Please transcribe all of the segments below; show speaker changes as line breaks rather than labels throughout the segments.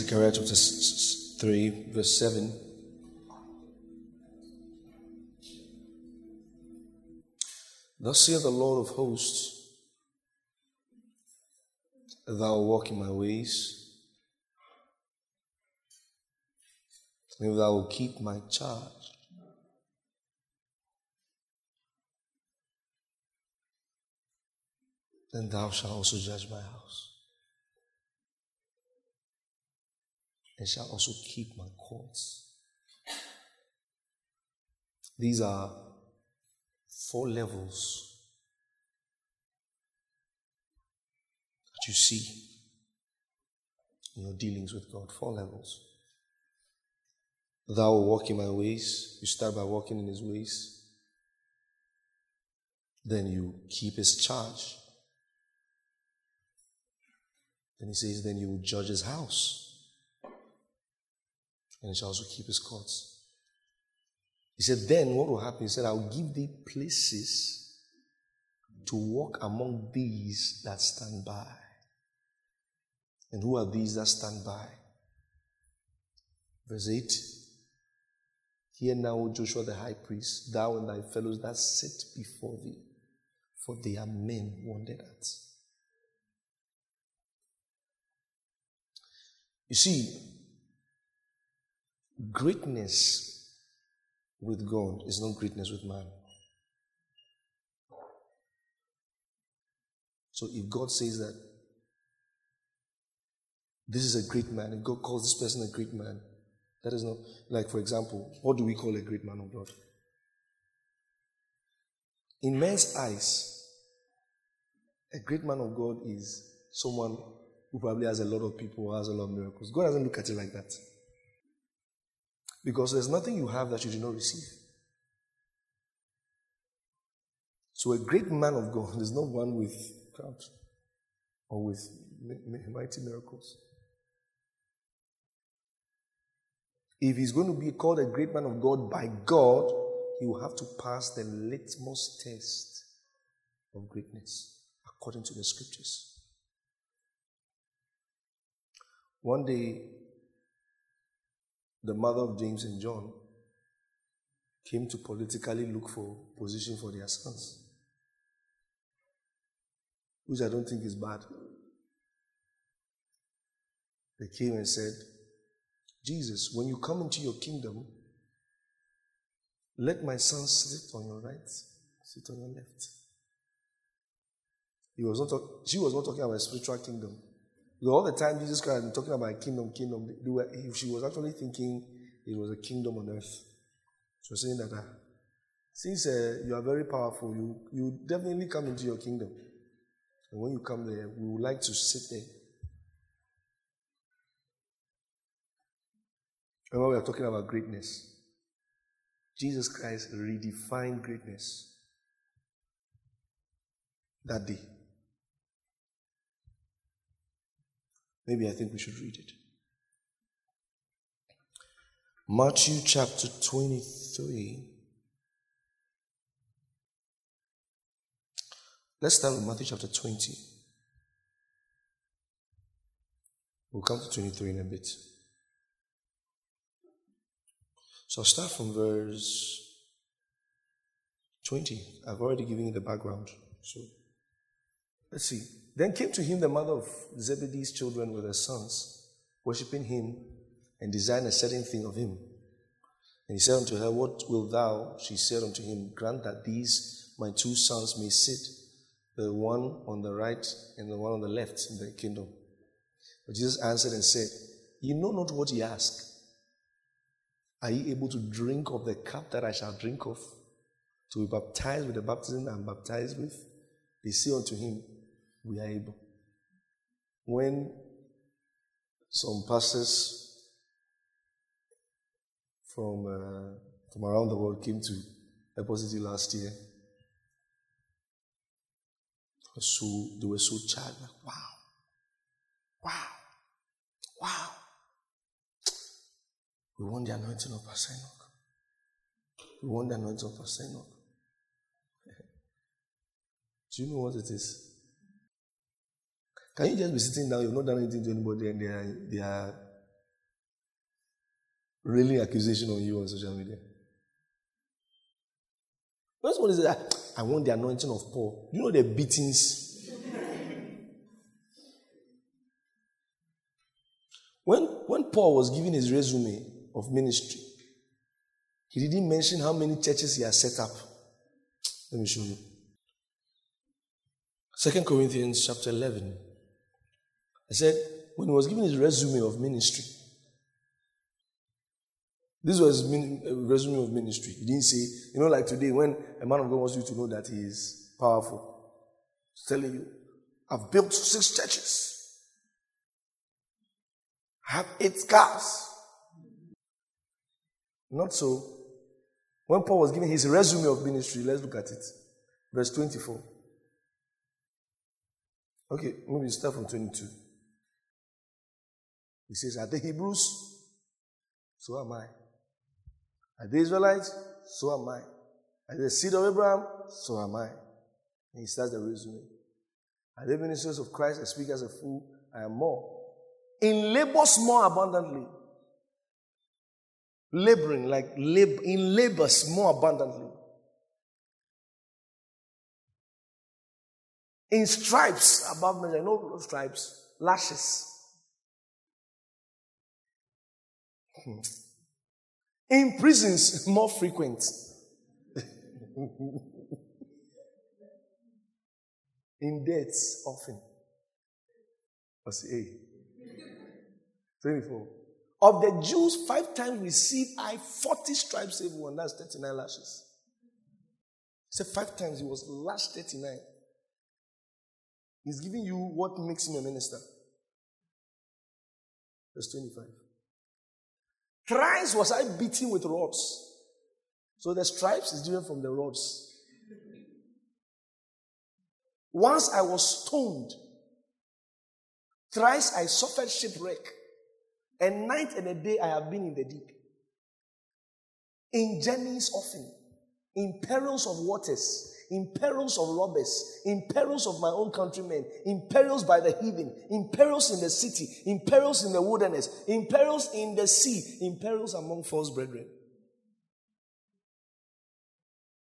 Zechariah chapter 3, verse 7. Thus saith the Lord of hosts, Thou walk in my ways, and if thou will keep my charge, then thou shalt also judge my house. And shall also keep my courts. These are four levels that you see in your dealings with God. Four levels. Thou walk in my ways. You start by walking in his ways. Then you keep his charge. Then he says, then you will judge his house and he shall also keep his courts. He said, Then what will happen? He said, I'll give thee places to walk among these that stand by. And who are these that stand by? Verse 8 Hear now, Joshua the high priest, thou and thy fellows that sit before thee, for they are men wondered at. You see, Greatness with God is not greatness with man. So if God says that this is a great man, if God calls this person a great man, that is not, like for example, what do we call a great man of God? In men's eyes, a great man of God is someone who probably has a lot of people, has a lot of miracles. God doesn't look at it like that. Because there's nothing you have that you did not receive. So a great man of God is not one with crowds or with mighty miracles. If he's going to be called a great man of God by God, he will have to pass the litmus test of greatness according to the scriptures. One day, the mother of James and John, came to politically look for position for their sons, which I don't think is bad. They came and said, Jesus, when you come into your kingdom, let my son sit on your right, sit on your left. He was not talk- she was not talking about a spiritual kingdom. All the time Jesus Christ was talking about kingdom, kingdom, were, she was actually thinking it was a kingdom on earth. She was saying that uh, since uh, you are very powerful, you, you definitely come into your kingdom. And when you come there, we would like to sit there. Remember, we are talking about greatness. Jesus Christ redefined greatness that day. Maybe I think we should read it. Matthew chapter 23. Let's start with Matthew chapter 20. We'll come to 23 in a bit. So I'll start from verse 20. I've already given you the background. So let's see. Then came to him the mother of Zebedee's children with her sons, worshipping him and desiring a certain thing of him. And he said unto her, What wilt thou? She said unto him, Grant that these my two sons may sit, the one on the right and the one on the left in the kingdom. But Jesus answered and said, You know not what ye ask. Are ye able to drink of the cup that I shall drink of? To be baptized with the baptism I'm baptized with? They say unto him, we are able. When some pastors from uh, from around the world came to Eposity last year, so they were so charged, like, wow, wow, wow. We want the anointing of Pastor Enoch. We want the anointing of Pastor Enoch. Do you know what it is? Can you just be sitting down, you've not done anything to anybody, and they are, they are accusation on you on social media. When somebody says, I want the anointing of Paul, you know the beatings. when, when Paul was giving his resume of ministry, he didn't mention how many churches he has set up. Let me show you. Second Corinthians chapter 11. I said, when he was giving his resume of ministry, this was his uh, resume of ministry. He didn't say, you know, like today, when a man of God wants you to know that he is powerful, he's telling you, I've built six churches, I have eight cars. Not so. When Paul was giving his resume of ministry, let's look at it. Verse 24. Okay, maybe start from 22. He says, Are they Hebrews? So am I. Are they Israelites? So am I. Are they the seed of Abraham? So am I. And he starts the resume. Are they ministers of Christ? I speak as a fool. I am more. In labors more abundantly. Laboring, like lab- in labors more abundantly. In stripes above measure. No stripes, lashes. Hmm. In prisons, more frequent. in deaths, often. Verse 8. 24. Of the Jews, five times receive I 40 stripes everyone. That's 39 lashes. He said five times he was lashed 39. He's giving you what makes him a minister. Verse 25. Thrice was I beaten with rods. So the stripes is different from the rods. Once I was stoned. Thrice I suffered shipwreck. A night and a day I have been in the deep. In journeys often. In perils of waters in perils of robbers, in perils of my own countrymen, in perils by the heathen, in perils in the city, in perils in the wilderness, in perils in the sea, in perils among false brethren.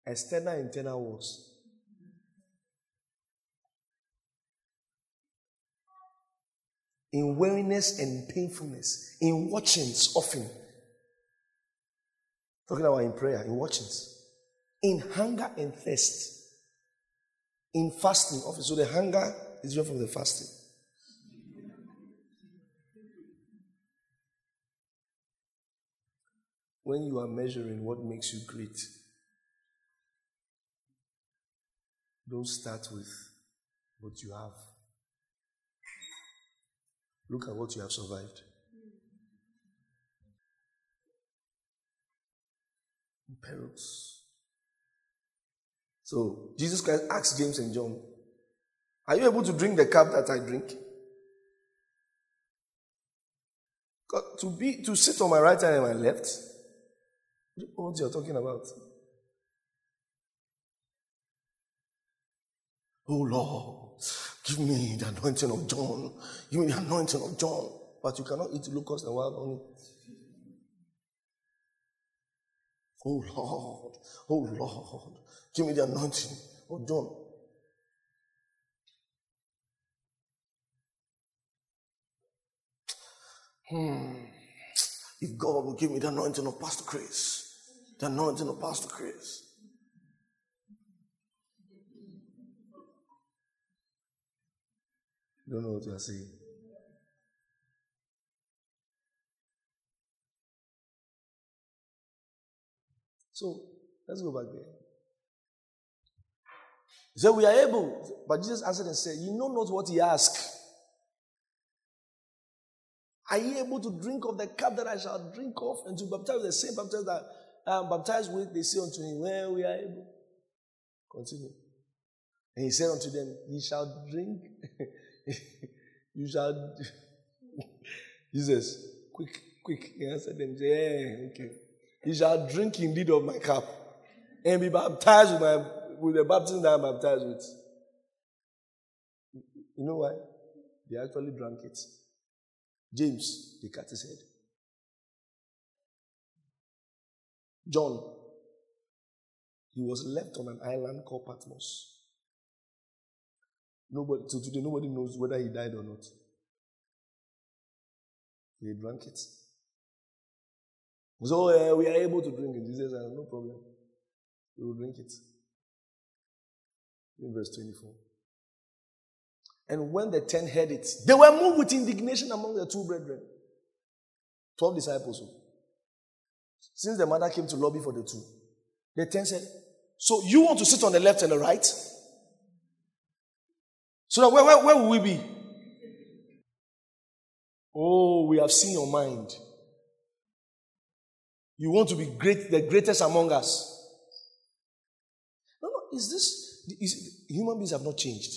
External and internal wars. In weariness and painfulness, in watchings often. Talking about in prayer, in watchings in hunger and thirst, in fasting. So the hunger is different from the fasting. When you are measuring what makes you great, don't start with what you have. Look at what you have survived. Perils. So Jesus Christ asked James and John, Are you able to drink the cup that I drink? To be to sit on my right hand and my left. What you're talking about? Oh Lord, give me the anointing of John. Give me the anointing of John. But you cannot eat locust and wild honey. Oh Lord, oh Lord, Give me the anointing of John. Hmm. If God will give me the anointing of Pastor Chris, the anointing of Pastor Chris. Don't know what you are saying. So let's go back there. He said, We are able. But Jesus answered and said, You know not what he asked. Are you able to drink of the cup that I shall drink of and to baptize the same baptism that I am baptized with? They say unto him, Well, we are able. Continue. And he said unto them, Ye shall drink. you shall. Jesus, quick, quick. He answered them, Yeah, okay. You shall drink indeed of my cup and be baptized with my with the baptism that I'm baptized with. You know why? They actually drank it. James, they cut his head. John, he was left on an island called Patmos. Nobody, today, nobody knows whether he died or not. They drank it. So uh, we are able to drink it. Jesus said, no problem. We will drink it. In verse 24. And when the ten heard it, they were moved with indignation among the two brethren. Twelve disciples. Since the mother came to lobby for the two, the ten said, So you want to sit on the left and the right? So that where, where, where will we be? Oh, we have seen your mind. You want to be great, the greatest among us. No, no, is this, is, human beings have not changed.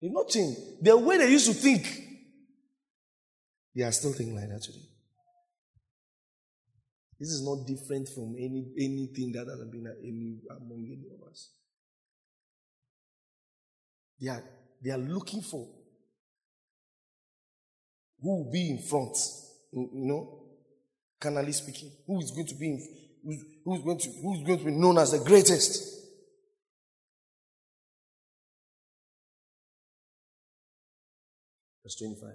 They've not changed. The way they used to think, they are still thinking like that today. This is not different from any anything that has been uh, any among any of us. They are, they are looking for who will be in front, you know, carnally speaking. Who is going to be in, who's, who's going to who's going to be known as the greatest? Verse 25.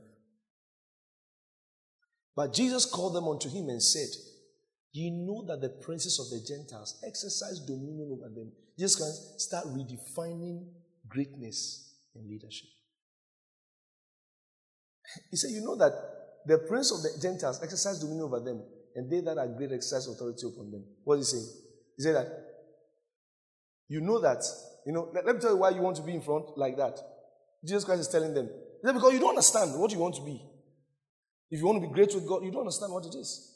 But Jesus called them unto him and said, You know that the princes of the Gentiles exercise dominion over them. Jesus can start redefining greatness and leadership. He said, You know that the prince of the Gentiles exercise dominion over them, and they that are great exercise authority upon them. What is he saying? He said that you know that, you know, let, let, me tell you why you want to be in front like that. Jesus Christ is telling them. Because you don't understand what you want to be. If you want to be great with God, you don't understand what it is.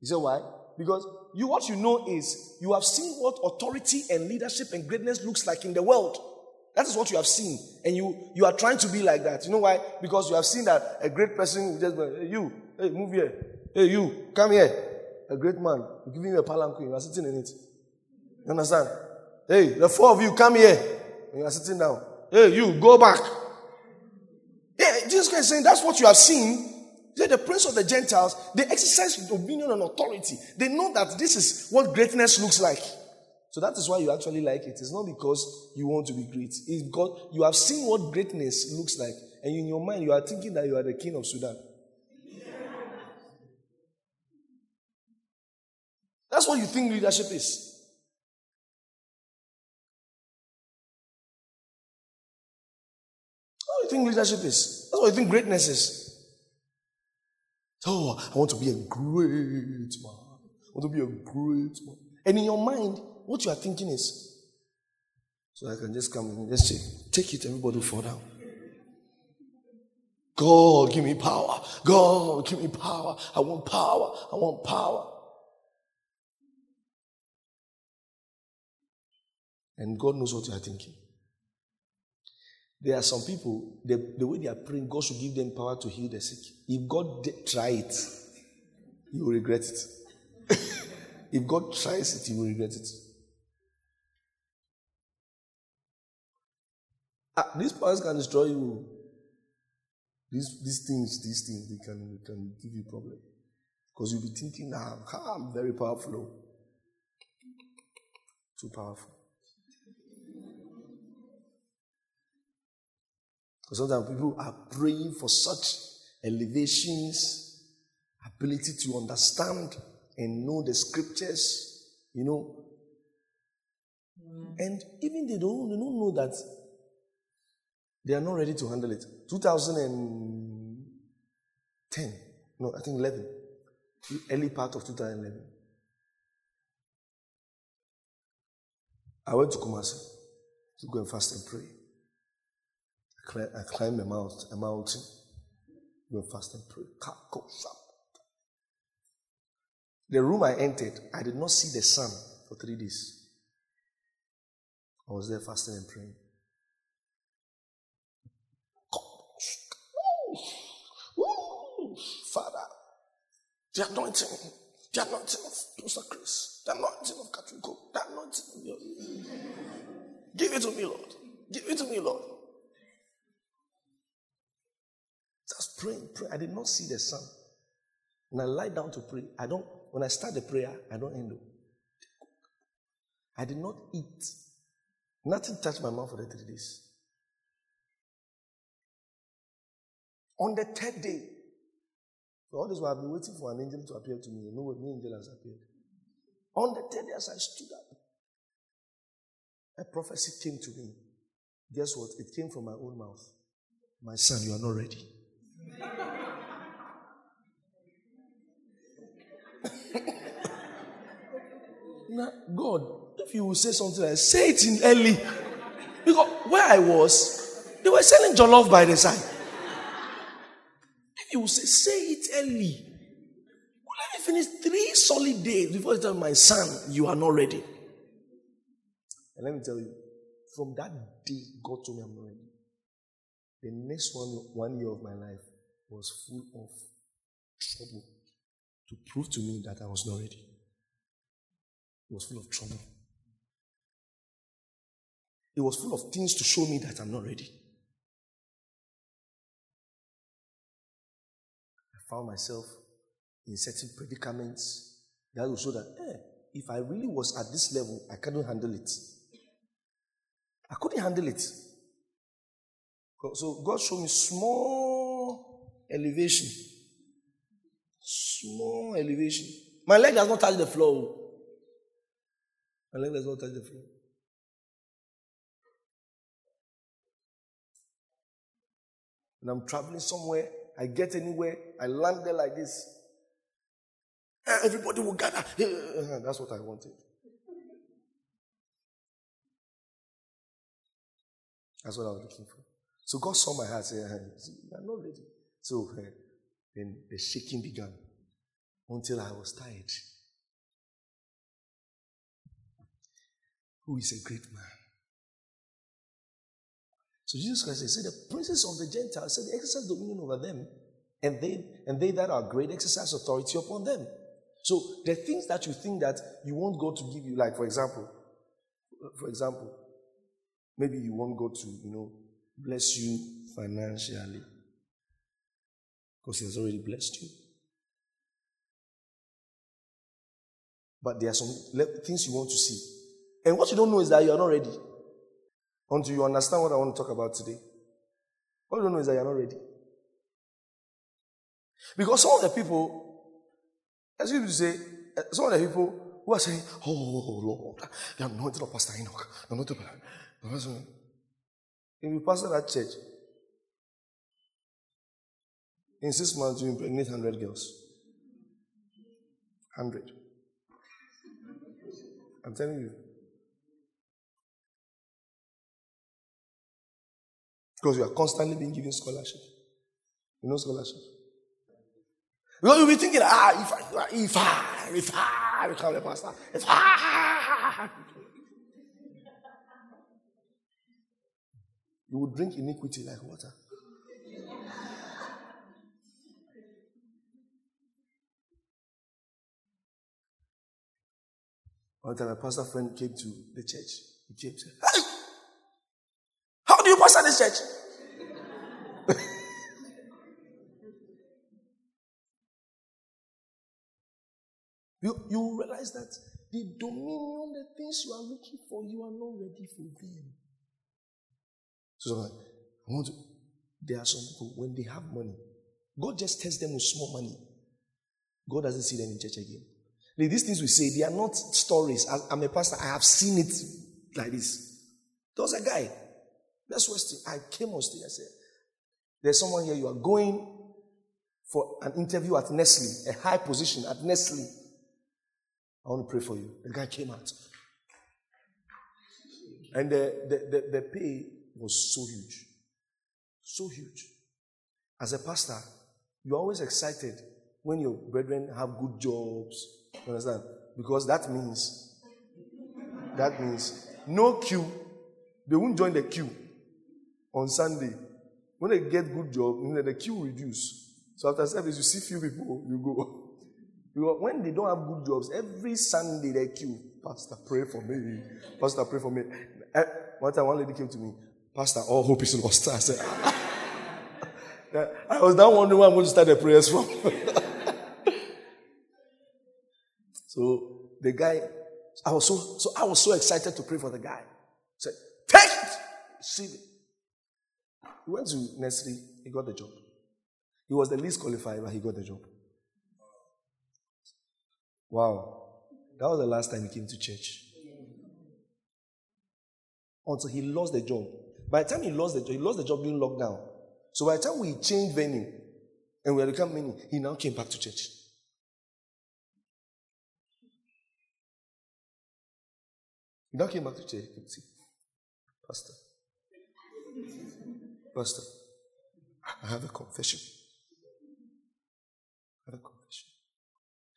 You say why? Because you what you know is you have seen what authority and leadership and greatness looks like in the world. That is what you have seen. And you, you are trying to be like that. You know why? Because you have seen that a great person just hey, you, hey, move here. Hey, you, come here. A great man, you give him a palanquin, you are sitting in it. You understand? Hey, the four of you, come here. You are sitting down. Hey, you, go back. Jesus Christ is saying that's what you have seen. Said, the prince of the Gentiles, they exercise dominion and authority. They know that this is what greatness looks like. So that is why you actually like it. It's not because you want to be great. It's because you have seen what greatness looks like. And in your mind, you are thinking that you are the king of Sudan. That's what you think leadership is. Think leadership is? That's what you think greatness is. Oh, I want to be a great man. I want to be a great man. And in your mind, what you are thinking is, so I can just come and just say, take it, everybody fall down. God, give me power. God, give me power. I want power. I want power. And God knows what you are thinking. There are some people, the, way they are praying, God should give them power to heal the sick. If God try it, you will regret it. if God tries it, you will regret it. Ah, these powers can destroy you. These, these things, these things, they can, they can give you problem. Because you'll be thinking, ah, I'm very powerful. Too powerful. Because sometimes people are praying for such elevations, ability to understand and know the scriptures, you know. Mm. And even they don't, they don't know that they are not ready to handle it. 2010, no, I think 11, early part of 2011. I went to Kumasi to go and fast and pray. I uh, climbed a mountain, a mountain, and fast and pray. The room I entered, I did not see the sun for three days. I was there fasting and praying. Father, the anointing, the anointing of Pastor Chris, the anointing of Cook, the anointing of your. Give it to me, Lord. Give it to me, Lord. Just praying. I did not see the sun. When I lie down to pray, I don't, when I start the prayer, I don't end it. I did not eat. Nothing touched my mouth for the three days. On the third day, so all this while I've been waiting for an angel to appear to me. What? No angel has appeared. On the third day, as I stood up, a prophecy came to me. Guess what? It came from my own mouth. My son, you are not ready. Now, God, if you will say something like, say it in early. Because where I was, they were selling jollof by the side. If you will say, say it early. Well, let me finish three solid days before you tell my son, you are not ready. And let me tell you, from that day, God told me I'm not ready. The next one, one year of my life was full of trouble to prove to me that I was not ready. It was full of trouble. It was full of things to show me that I'm not ready. I found myself in certain predicaments that will show that, eh, if I really was at this level, I couldn't handle it. I couldn't handle it. So God showed me small elevation. Small elevation. My leg does not touch the floor. My leg does not touch the floor. When I'm traveling somewhere, I get anywhere, I land there like this. Everybody will gather. That's what I wanted. That's what I was looking for. So God saw my heart, said, I'm not ready. So uh, then the shaking began until I was tired. Who is a great man? So Jesus Christ said, The princes of the Gentiles said, exercise dominion over them, and they and they that are great exercise authority upon them. So the things that you think that you want God to give you, like for example, for example, Maybe you want God to, you know, bless you financially because He has already blessed you. But there are some things you want to see. And what you don't know is that you are not ready until you understand what I want to talk about today. What you don't know is that you are not ready. Because some of the people, as you say, eh, some of the people who are saying, Oh Lord, the anointing of Pastor Enoch, the anointing of if you pastor that church, in six months you impregnate 100 girls. 100. I'm telling you. Because you are constantly being given scholarship. You know scholarship? Because you'll be thinking, ah, if I, if I, if I become a pastor, if I. You will drink iniquity like water. One time, a pastor friend came to the church. He came and said, Hey, pastor this church? you, you realize that the dominion, the things you are looking for, you are not ready for them. So I want to, there are some people, when they have money, God just tests them with small money. God doesn't see them in church again. Like these things we say, they are not stories. I'm a pastor, I have seen it like this. There was a guy, that's Weston. I came on stage, I said, There's someone here, you are going for an interview at Nestle, a high position at Nestle. I want to pray for you. The guy came out. And the, the, the, the pay was so huge. So huge. As a pastor, you're always excited when your brethren have good jobs. You understand? Because that means, that means no queue. They won't join the queue on Sunday. When they get good job, the queue reduce. So after service, you see few people, you go. When they don't have good jobs, every Sunday they queue. Pastor, pray for me. Pastor, pray for me. Eh, one time, one lady came to me. Pastor, all hope is lost. I said, I was now wondering where I'm going to start the prayers from. So the guy, I was so, so I was so excited to pray for the guy. Said, take it, receive it. He went to Nestle, he got the job. He was the least qualified, but he got the job. Wow. That was the last time he came to church. Until he lost the job. By the time he lost the job, he lost the job during lockdown. So by the time we changed venue and we had become many, he now came back to church. He now came back to church. Pastor. Pastor, I have a confession. I have a confession.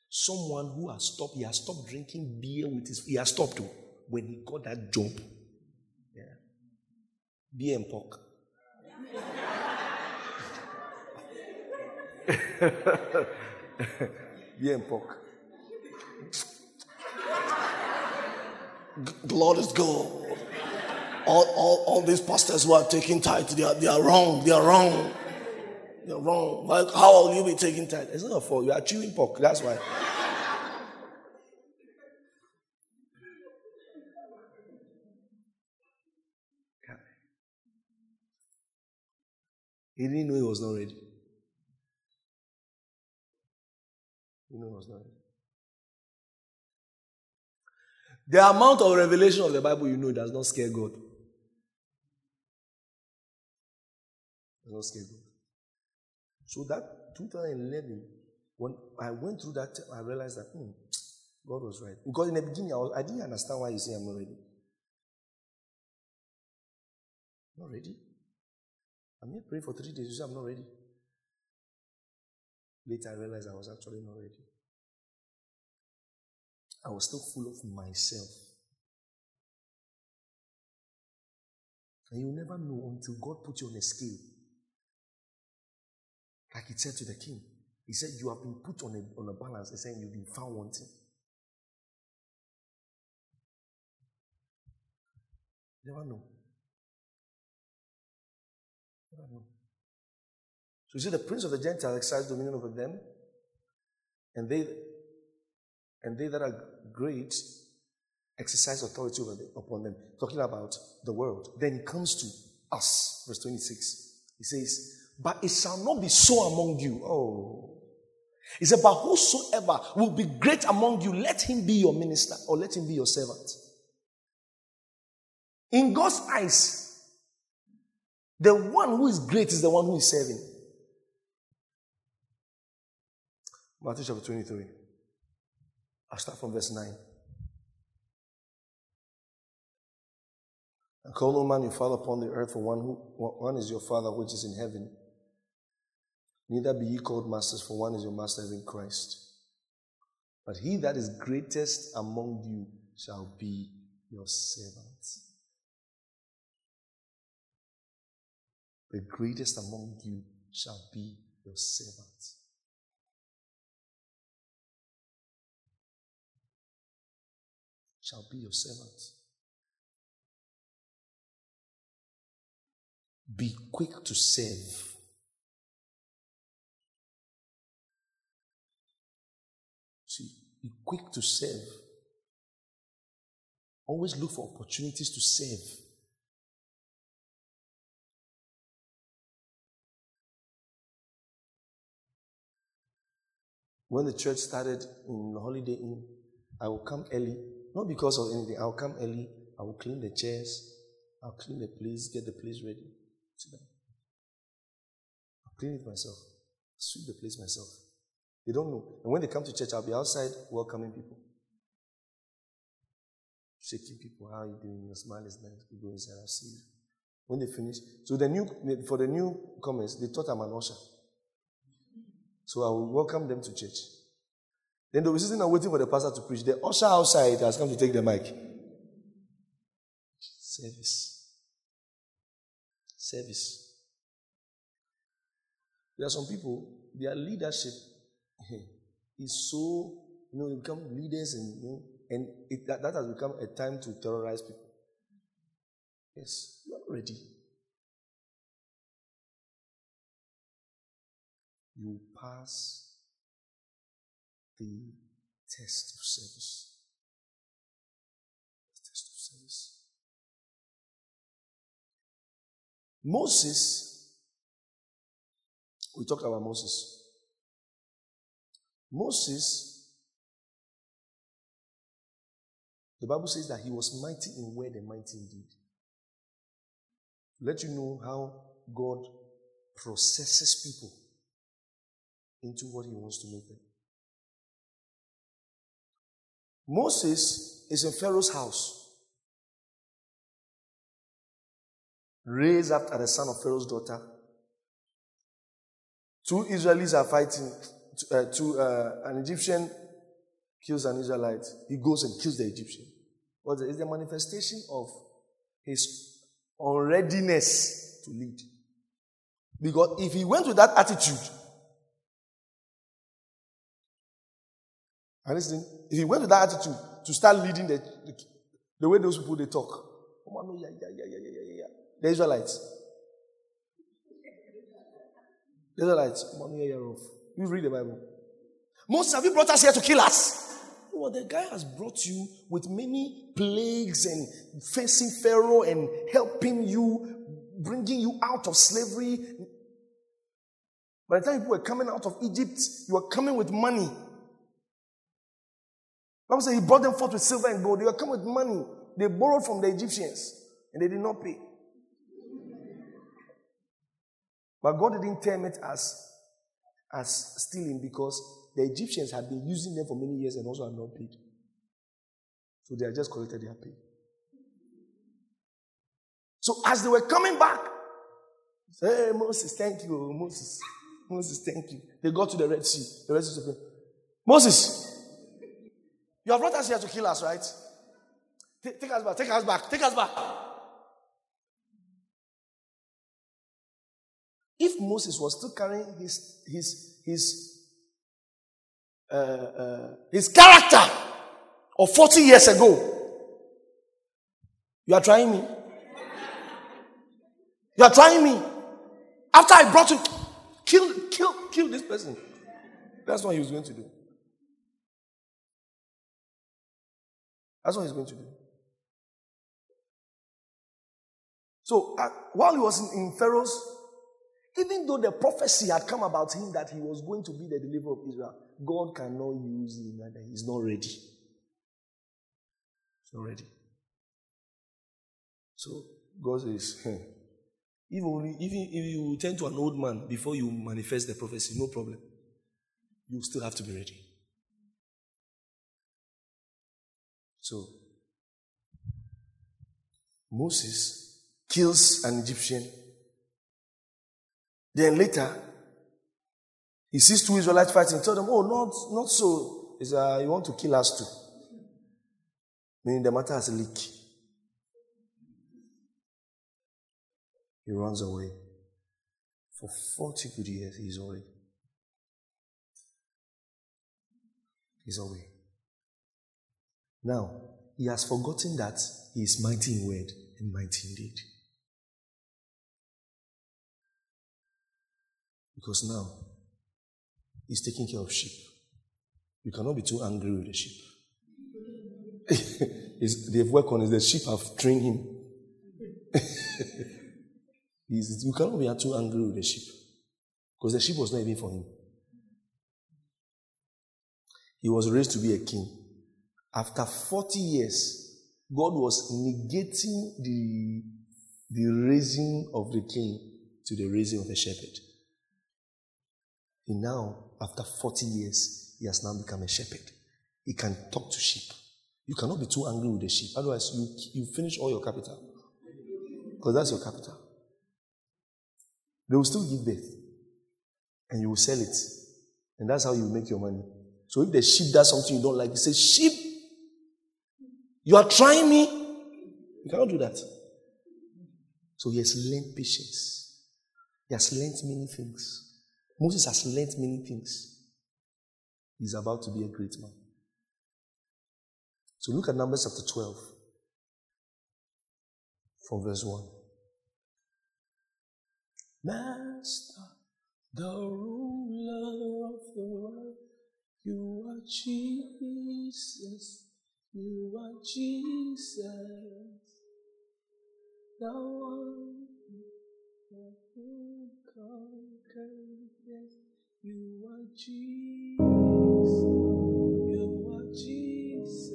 Someone who has stopped, he has stopped drinking beer with his, he has stopped when he got that job. Yeah. Beer and pork. beer and pork.
Lord is good. All, all, all these pastors who are taking tithe, they are, they are wrong. They are wrong. They are wrong. Like, how will you be taking tithe?
It's not for you are chewing pork. That's why. He didn't know he was not ready. He knew he was not ready. The amount of revelation of the Bible you know does not scare God. God. So that 2011, when I went through that, I realized that hmm, God was right. Because in the beginning, I, was, I didn't understand why He said, I'm not ready. Not ready. I'm here praying for three days. You say I'm not ready. Later, I realized I was actually not ready. I was still full of myself. And you never know until God puts you on a scale. Like he said to the king, he said, You have been put on a, on a balance. He saying, You've been found wanting. Never know. Never know. So you see, the prince of the Gentiles exercised dominion over them, and they and they that are great exercise authority over them, upon them. Talking about the world. Then he comes to us, verse 26. He says, But it shall not be so among you. Oh. He said, But whosoever will be great among you, let him be your minister or let him be your servant. In God's eyes, the one who is great is the one who is serving. Matthew chapter 23. I'll start from verse 9. And call no man your father upon the earth, for one, who, one is your father which is in heaven. Neither be ye called masters, for one is your master, even Christ. But he that is greatest among you shall be your servant. The greatest among you shall be your servant. shall be your servant. Be quick to serve. Be quick to serve. Always look for opportunities to serve. When the church started in the Holiday Inn, I will come early not because of anything. I'll come early. I will clean the chairs. I'll clean the place, get the place ready. I'll clean it myself. Sweep the place myself. They don't know. And when they come to church, I'll be outside welcoming people. Shaking people. How are you doing? Your smile is nice. You go inside. I'll see you. When they finish. So the new, for the newcomers, they thought I'm an usher. So I will welcome them to church. Then they'll be sitting and waiting for the pastor to preach. The usher outside has come to take the mic. Service. Service. There are some people, their leadership is so, you know, they become leaders and, you know, and it, that, that has become a time to terrorize people. Yes, you are ready. You pass the Test of service. The Test of service. Moses, we talked about Moses. Moses, the Bible says that he was mighty in word and mighty in deed. Let you know how God processes people into what he wants to make them. Moses is in Pharaoh's house, raised up as the son of Pharaoh's daughter. Two Israelis are fighting. Uh, two, uh, an Egyptian kills an Israelite. He goes and kills the Egyptian. What is the manifestation of his unreadiness to lead? Because if he went with that attitude, and listen, if he went with that attitude to start leading the, the, the way those people they talk, oh mummy yeah yeah yeah yeah yeah yeah yeah yeah the Israelites. The Israelites, you read the Bible. Moses, have you brought us here to kill us? Well, the guy has brought you with many plagues and facing Pharaoh and helping you, bringing you out of slavery. By the time people were coming out of Egypt, you were coming with money. Bible says he brought them forth with silver and gold. They were coming with money. They borrowed from the Egyptians and they did not pay. But God didn't term it as, as stealing because the Egyptians had been using them for many years and also had not paid. So they had just collected their pay. So as they were coming back, say, hey, Moses, thank you, Moses. Moses, thank you. They got to the Red Sea. The Red Sea said, Moses, you have brought us here to kill us, right? Take, take us back, take us back, take us back. If Moses was still carrying his his his uh, uh, his character of 40 years ago, you are trying me. You are trying me. After I brought you, kill, kill, kill this person. That's what he was going to do. That's what he's going to do. So uh, while he was in, in Pharaoh's, even though the prophecy had come about him that he was going to be the deliverer of Israel, God cannot use him and he's not ready. He's not ready. So God says, hmm, even you, if you turn to an old man before you manifest the prophecy, no problem. You still have to be ready. So, Moses kills an Egyptian. Then later, he sees two Israelites fighting. Tell them, "Oh, not not so. Is uh, you want to kill us too?" Meaning the matter has leaked. He runs away. For 40 good years, he's away. He's away. Now, he has forgotten that he is mighty in word and mighty in deed. Because now, he's taking care of sheep. You cannot be too angry with the sheep. they've worked on it, the sheep have trained him. you cannot be too angry with the sheep. Because the sheep was not even for him. He was raised to be a king. After 40 years, God was negating the, the raising of the king to the raising of a shepherd. And now, after 40 years, he has now become a shepherd. He can talk to sheep. You cannot be too angry with the sheep. Otherwise, you, you finish all your capital. Because that's your capital. They will still give birth. And you will sell it. And that's how you make your money. So if the sheep does something you don't like, you say, Sheep, you are trying me? You cannot do that. So he has learned patience. He has learned many things. Moses has learned many things. He's about to be a great man. So look at Numbers chapter 12, from verse 1. Master, the ruler of the world, You are Jesus. You are Jesus. The one You are Jesus. You are Jesus.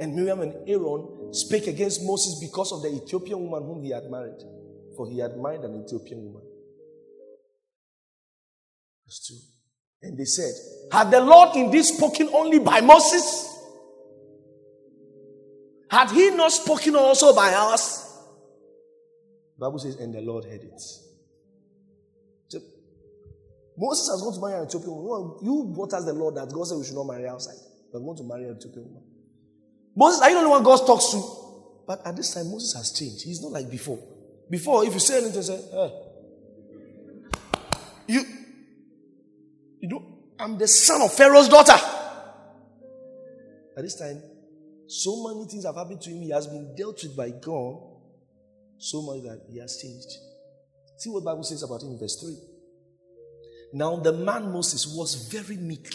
And Miriam and Aaron spake against Moses because of the Ethiopian woman whom he had married. For he had married an Ethiopian woman. Verse 2. And they said, Had the Lord indeed spoken only by Moses? Had he not spoken also by us? Bible says, and the Lord heard it. So, Moses has gone to marry an Ethiopian woman. You brought us the Lord that God said we should not marry outside. We're going to marry an Ethiopian woman. Moses, are you the one God talks to? But at this time, Moses has changed. He's not like before. Before, if you say anything, say, eh. You, you know, I'm the son of Pharaoh's daughter. At this time, so many things have happened to him. He has been dealt with by God so much that he has changed. See what Bible says about him in verse 3. Now the man Moses was very meek,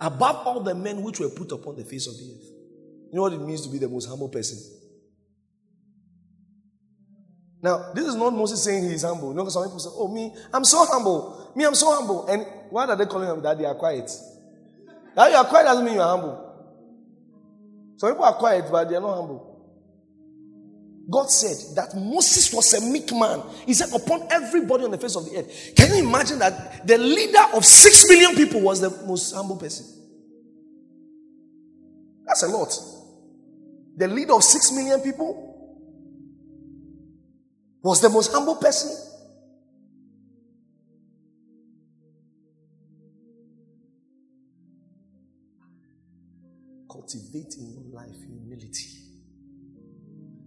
above all the men which were put upon the face of the earth. You know what it means to be the most humble person? Now, this is not Moses saying he is humble. You know, some people say, Oh, me, I'm so humble. Me, I'm so humble. And why are they calling him that? They are quiet. That you are quiet doesn't mean you are humble. Some people are quiet, but they are not humble. God said that Moses was a meek man. He said, upon everybody on the face of the earth. Can you imagine that the leader of six million people was the most humble person? That's a lot. The leader of six million people was the most humble person. Cultivate in your life humility.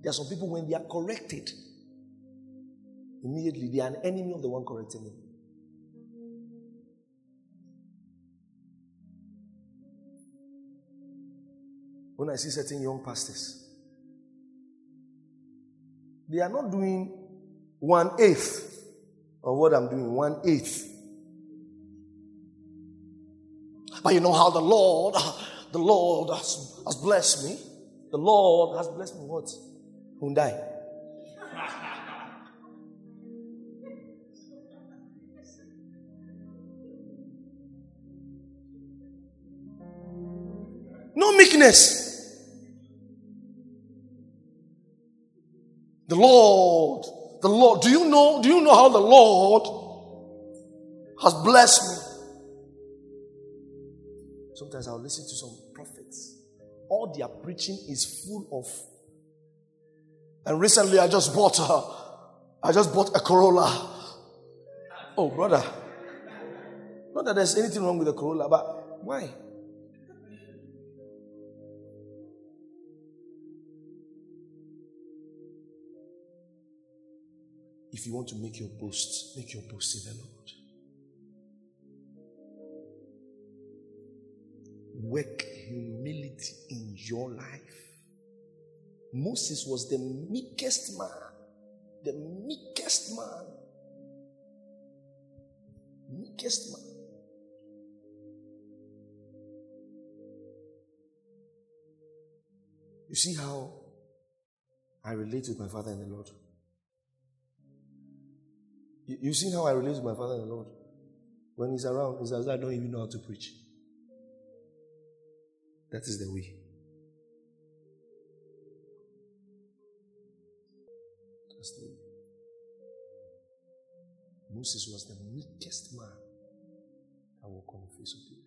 There are some people, when they are corrected, immediately they are an enemy of the one correcting them. When I see certain young pastors, they are not doing one eighth of what I'm doing, one eighth. But you know how the Lord, the Lord has, has blessed me. The Lord has blessed me what? Hyundai. No meekness. The Lord, the Lord, do you know, do you know how the Lord has blessed me? Sometimes I'll listen to some prophets. All their preaching is full of and recently I just bought a, I just bought a Corolla. Oh, brother. Not that there's anything wrong with the Corolla, but why? If you want to make your boast, make your boast in the Lord. Work humility in your life. Moses was the meekest man. The meekest man. Meekest man. You see how I relate with my father and the Lord? You, see how I relate with my father and the Lord? When he's around, it's as I don't even know how to preach. That is the way. Moses was the meekest man that walked on the face of the earth.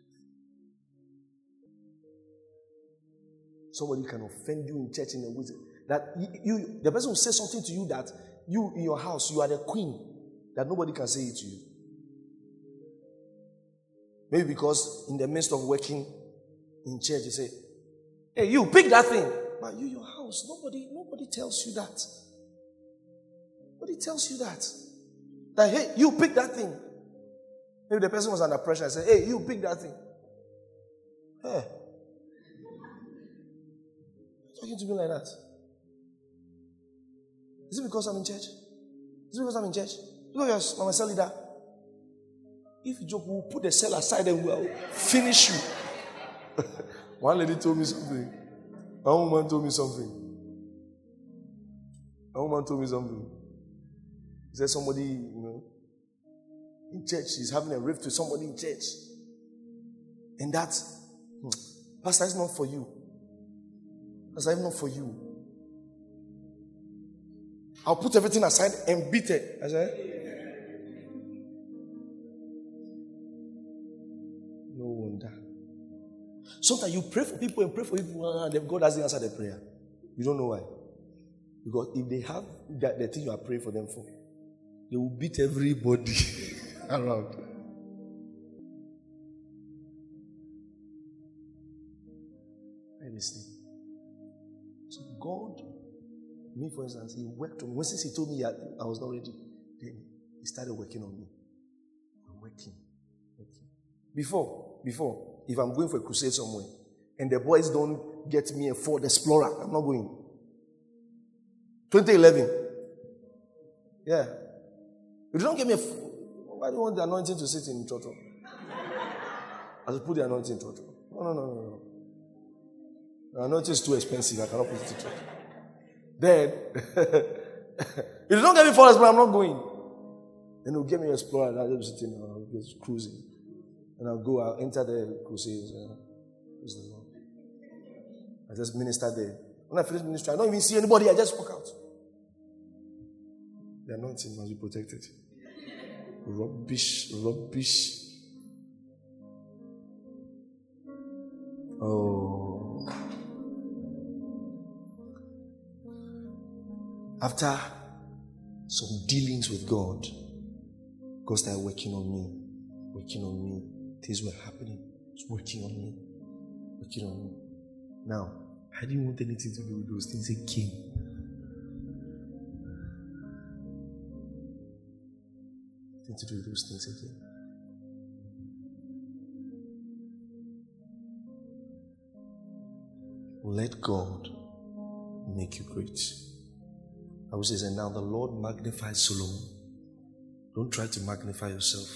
Somebody can offend you in church in a way that you, the person will say something to you that you in your house you are the queen that nobody can say it to you. Maybe because in the midst of working in church, you say, Hey, you pick that thing. But you, your house, nobody, nobody tells you that. Nobody tells you that. That hey, you pick that thing. Maybe the person was under pressure and said, Hey, you pick that thing. Hey. Talking to me like that. Is it because I'm in church? Is it because I'm in church? Look at your mama cell leader. If you joke, we'll put the cell aside and we'll finish you. One lady told me something. One woman told me something. One woman told me something. He there somebody, you know, in church, he's having a rift with somebody in church. And that, hmm, Pastor, is not for you. Pastor, it's not for you. I'll put everything aside and beat it. I said, No wonder. Sometimes you pray for people and pray for people, and God doesn't answer the prayer. You don't know why. Because if they have that, the thing you are praying for them for, they will beat everybody around. Are you? So God, me for instance, He worked on me. Since He told me I was not ready, then He started working on me. I'm working, working. Before, before, if I'm going for a crusade somewhere, and the boys don't get me a Ford Explorer, I'm not going. 2011. Yeah. You don't give me a. Why do you want the anointing to sit in church? I should put the anointing in church. No, no, no, no, no. The anointing is too expensive. I cannot put it in church. Then, you don't get me Ford Explorer, I'm not going. Then he'll give me Explorer and I'll just be sitting, I'll just cruising. And I'll go, I'll enter the crusades. Uh, the. I just minister there. When I finish ministry, I don't even see anybody. I just walk out. The anointing must be protected. Rubbish, rubbish. Oh. After some dealings with God, God started working on me, working on me. Things were happening. It's working on me, working on me. Now, I didn't want anything to do with those things. It came. To do those things again. Let God make you great. I will say, and now the Lord magnifies Solomon. Don't try to magnify yourself.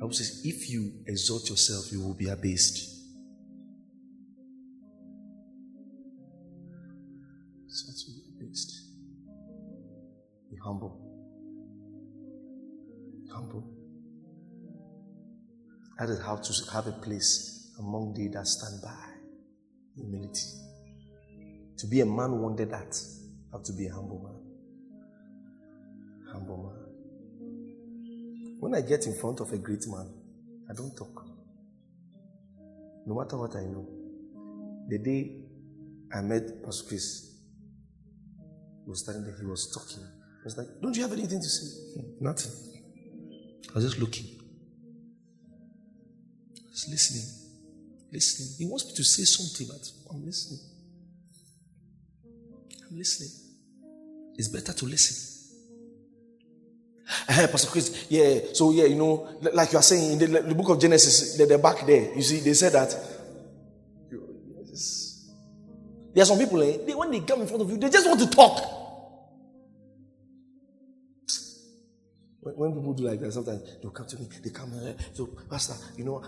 I will say, if you exalt yourself, you will be abased. So to be abased. Be Humble. That is how to have a place among they that stand by. Humility. To be a man wanted that. Have to be a humble man. Humble man. When I get in front of a great man, I don't talk. No matter what I know. The day I met Pastor Chris, he was standing there, he was talking. I was like, Don't you have anything to say? Nothing. I was just looking. Just listening. Listening. He wants me to say something, but I'm listening. I'm listening. It's better to listen. Hey, Pastor Chris, yeah, so yeah, you know, like you are saying in the, the book of Genesis, the, the back there, you see, they said that. There are some people, eh, they, when they come in front of you, they just want to talk. When, people do like that, sometimes they'll come to me, they come, uh, so Pastor, you know,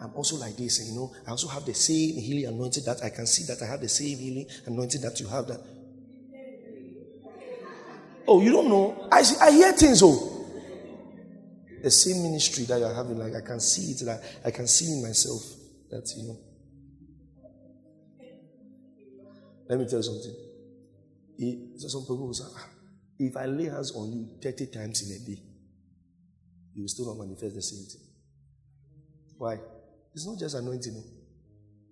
I, am also like this, and you know, I also have the same healing anointing that I can see that I have the same healing anointing that you have that. Oh, you don't know? I, see, I hear things, oh. The same ministry that you're having, like I can see it, that I can see in myself that, you know. Let me tell you something. He, so some people will say, ah, if I lay hands on you 30 times in a day, you will still not manifest the same thing. Why? It's not just anointing,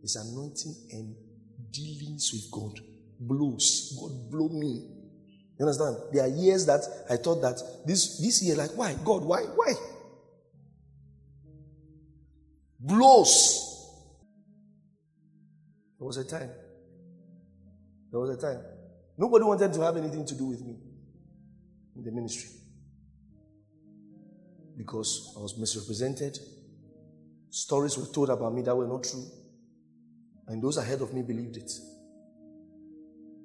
it's anointing and dealings with God. Blows. God blow me. You understand? There are years that I thought that this this year, like, why? God, why? Why? Blows. There was a time. There was a time. Nobody wanted to have anything to do with me in the ministry because I was misrepresented. Stories were told about me that were not true. And those ahead of me believed it.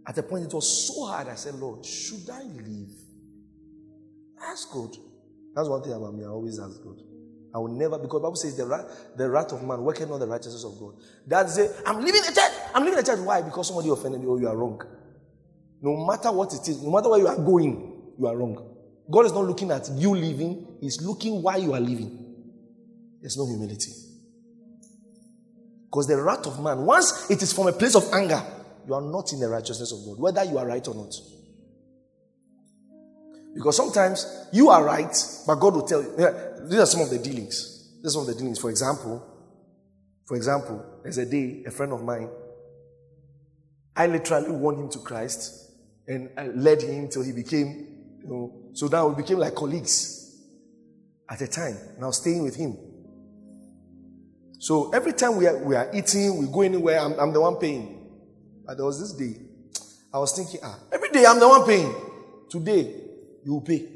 At a point, it was so hard. I said, Lord, should I leave? Ask God. That's one thing about me. I always ask God. I will never, because Bible says the wrath, the wrath of man working on the righteousness of God. That's it. I'm leaving the church. I'm leaving the church. Why? Because somebody offended you or oh, you are wrong. No matter what it is, no matter where you are going, you are wrong. God is not looking at you living, He's looking why you are living. There's no humility. Because the wrath of man, once it is from a place of anger, you are not in the righteousness of God, whether you are right or not. Because sometimes you are right, but God will tell you. These are some of the dealings. These are some of the dealings. For example, for example, there's a day, a friend of mine, I literally won him to Christ and I led him till he became, you know, so now we became like colleagues at a time. Now staying with him. So every time we are, we are eating, we go anywhere, I'm, I'm the one paying. But there was this day, I was thinking, ah, every day I'm the one paying. Today, you will pay.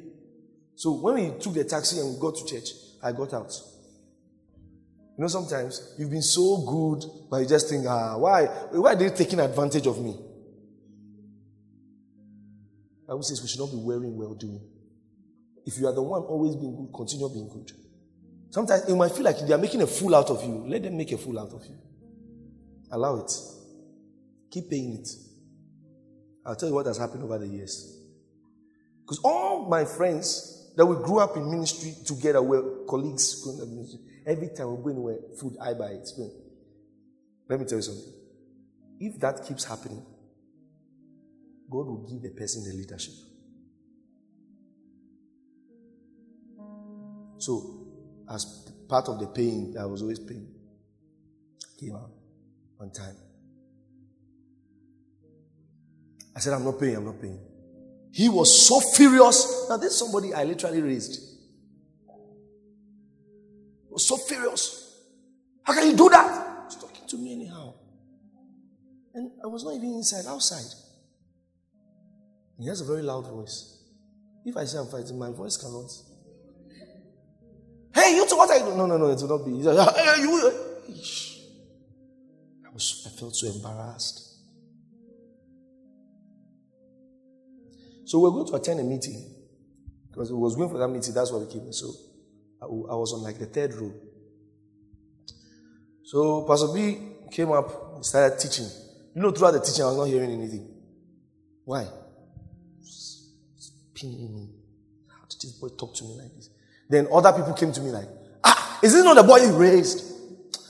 So when we took the taxi and we got to church, I got out. You know, sometimes you've been so good, but you just think, ah, why? Why are they taking advantage of me? Bible says we should not be wearing well doing. If you are the one always being good, continue being good. Sometimes it might feel like they are making a fool out of you. Let them make a fool out of you. Allow it. Keep paying it. I'll tell you what has happened over the years. Because all my friends that we grew up in ministry together were colleagues. Every time we go anywhere, food, I buy it. Let me tell you something. If that keeps happening, God will give the person the leadership. So, as part of the paying, I was always paying. Came out on time. I said, I'm not paying, I'm not paying. He was so furious. Now, this is somebody I literally raised. He was so furious. How can you do that? He's talking to me anyhow. And I was not even inside, outside. He has a very loud voice. If I say I'm fighting, my voice cannot. Hey, you two, what you doing? No, no, no, it will not be. hey, you. I was, I felt so embarrassed. So we are going to attend a meeting because we was going for that meeting. That's why we came. So I, I was on like the third row. So Pastor B came up and started teaching. You know, throughout the teaching, I was not hearing anything. Why? It's pinning me. How did this boy talk to me like this? Then other people came to me like, ah, is this not the boy you raised?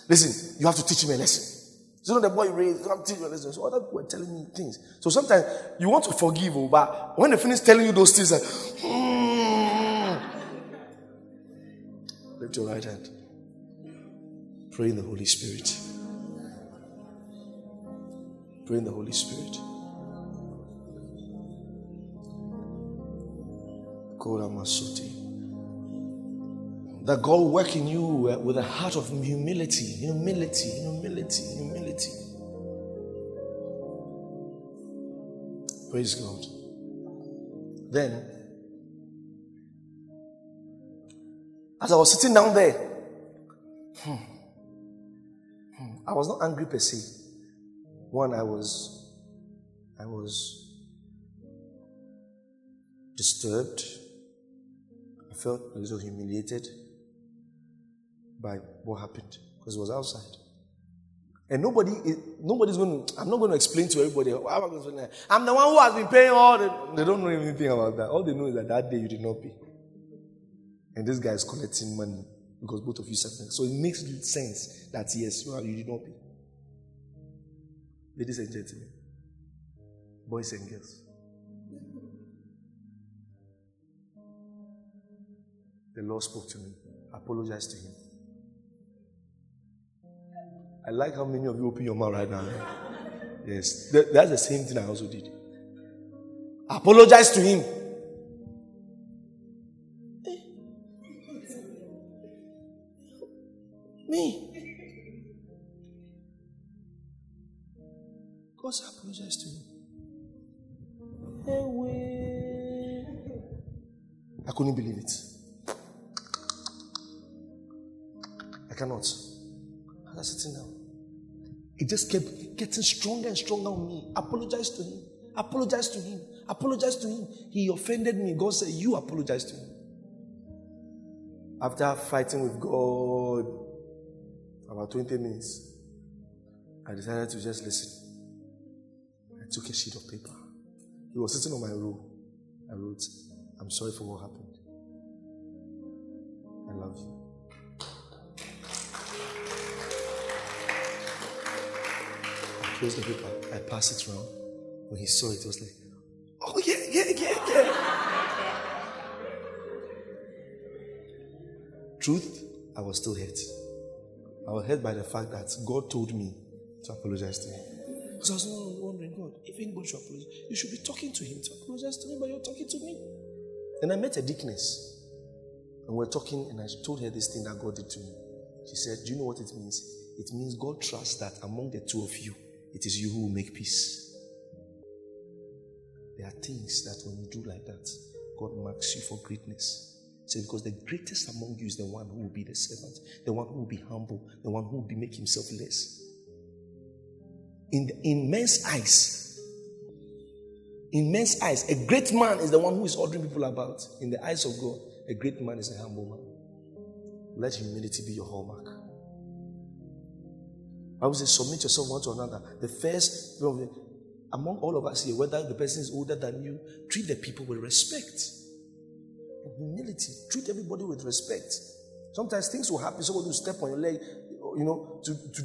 Listen, you have to teach him a lesson. You not the boy you raised, you have to teach your lessons. So other people were telling me things. So sometimes you want to forgive, oh, but when they finish telling you those things, like, hmm. lift your right hand. Pray in the Holy Spirit. Pray in the Holy Spirit. That God work in you with a heart of humility, humility, humility, humility. Praise God. Then, as I was sitting down there, hmm, hmm, I was not angry per se. One, I was, I was disturbed. Felt a little humiliated by what happened because it was outside. And nobody, nobody's going to, I'm not going to explain to everybody, oh, I'm the one who has been paying all the, they don't know anything about that. All they know is that that day you did not pay. And this guy is collecting money because both of you said So it makes sense that yes, you, are, you did not pay. Ladies and gentlemen, boys and girls, the Lord spoke to me, apologized to him. I like how many of you open your mouth right now. Yes, that's the same thing I also did. Apologize to him. Eh. Me. God apologize to him. I couldn't believe it. I cannot. I was sitting down. It just kept getting stronger and stronger on me. Apologize to him. Apologize to him. Apologize to him. He offended me. God said, You apologize to him. After fighting with God about 20 minutes, I decided to just listen. I took a sheet of paper. He was sitting on my row. I wrote, I'm sorry for what happened. I love you. Closed the paper. I passed it around. When he saw it, he was like, Oh, yeah, yeah, yeah, yeah. Truth, I was still hurt. I was hurt by the fact that God told me to apologize to him. Because I was wondering, God, if anybody should apologize, you should be talking to him to apologize to him, but you're talking to me. And I met a deaconess. And we are talking, and I told her this thing that God did to me. She said, Do you know what it means? It means God trusts that among the two of you, it is you who will make peace. There are things that when you do like that, God marks you for greatness. Say, because the greatest among you is the one who will be the servant, the one who will be humble, the one who will be make himself less. In, the, in men's eyes, in men's eyes, a great man is the one who is ordering people about. In the eyes of God, a great man is a humble man. Let humility be your hallmark. I would say, submit yourself one to another. The first, among all of us here, whether the person is older than you, treat the people with respect humility. Treat everybody with respect. Sometimes things will happen. Somebody will step on your leg, you know, to, to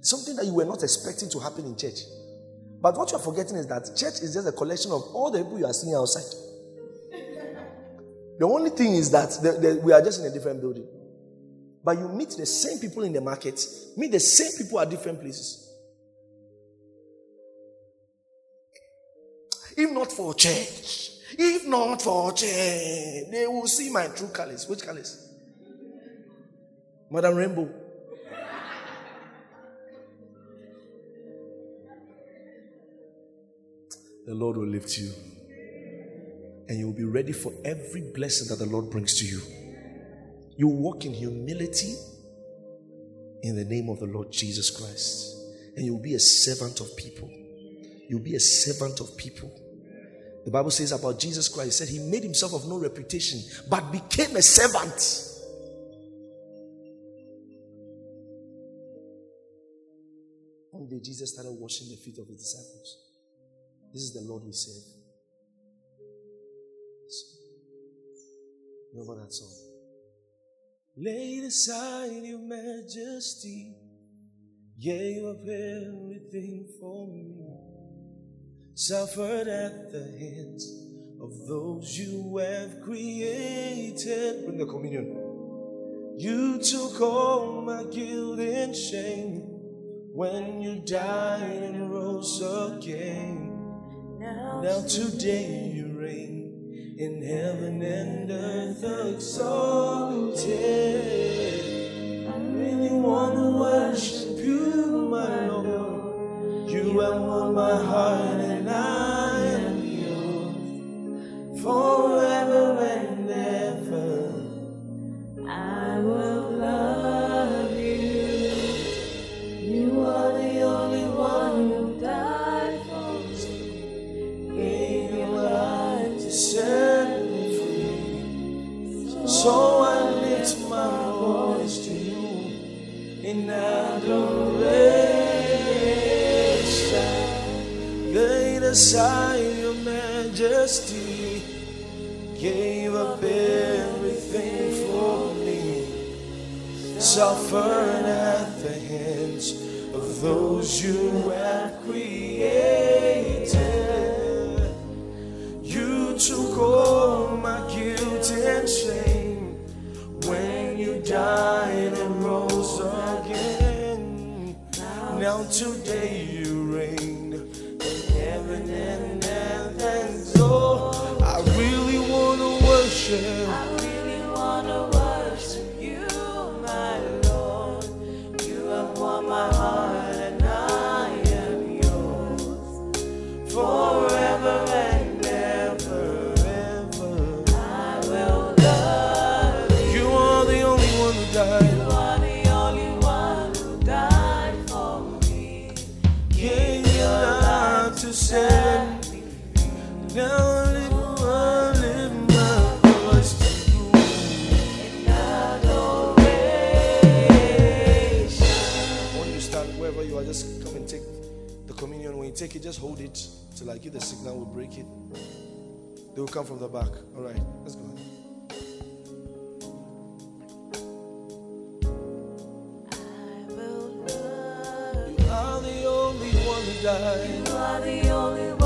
something that you were not expecting to happen in church. But what you're forgetting is that church is just a collection of all the people you are seeing outside. The only thing is that the, the, we are just in a different building. But you meet the same people in the market, meet the same people at different places. If not for church, if not for church, they will see my true colors. Which colors? Madam Rainbow. the Lord will lift you. And you will be ready for every blessing that the Lord brings to you. You walk in humility in the name of the Lord Jesus Christ. And you'll be a servant of people. You'll be a servant of people. The Bible says about Jesus Christ, said he made himself of no reputation, but became a servant. One day Jesus started washing the feet of his disciples. This is the Lord we serve. Remember that song? Laid aside your majesty, gave up everything for me suffered at the hands of those you have created. Bring the communion. You took all my guilt and shame when you died and rose again. Now, now today you reign in heaven and earth exalted. I really want to worship you, my Lord. You have won my heart and I am yours forever suffered at the hands of those you take it, just hold it till I give the signal, we'll break it. They will come from the back. All right, let's go. You are the only one who died.
You are the only one.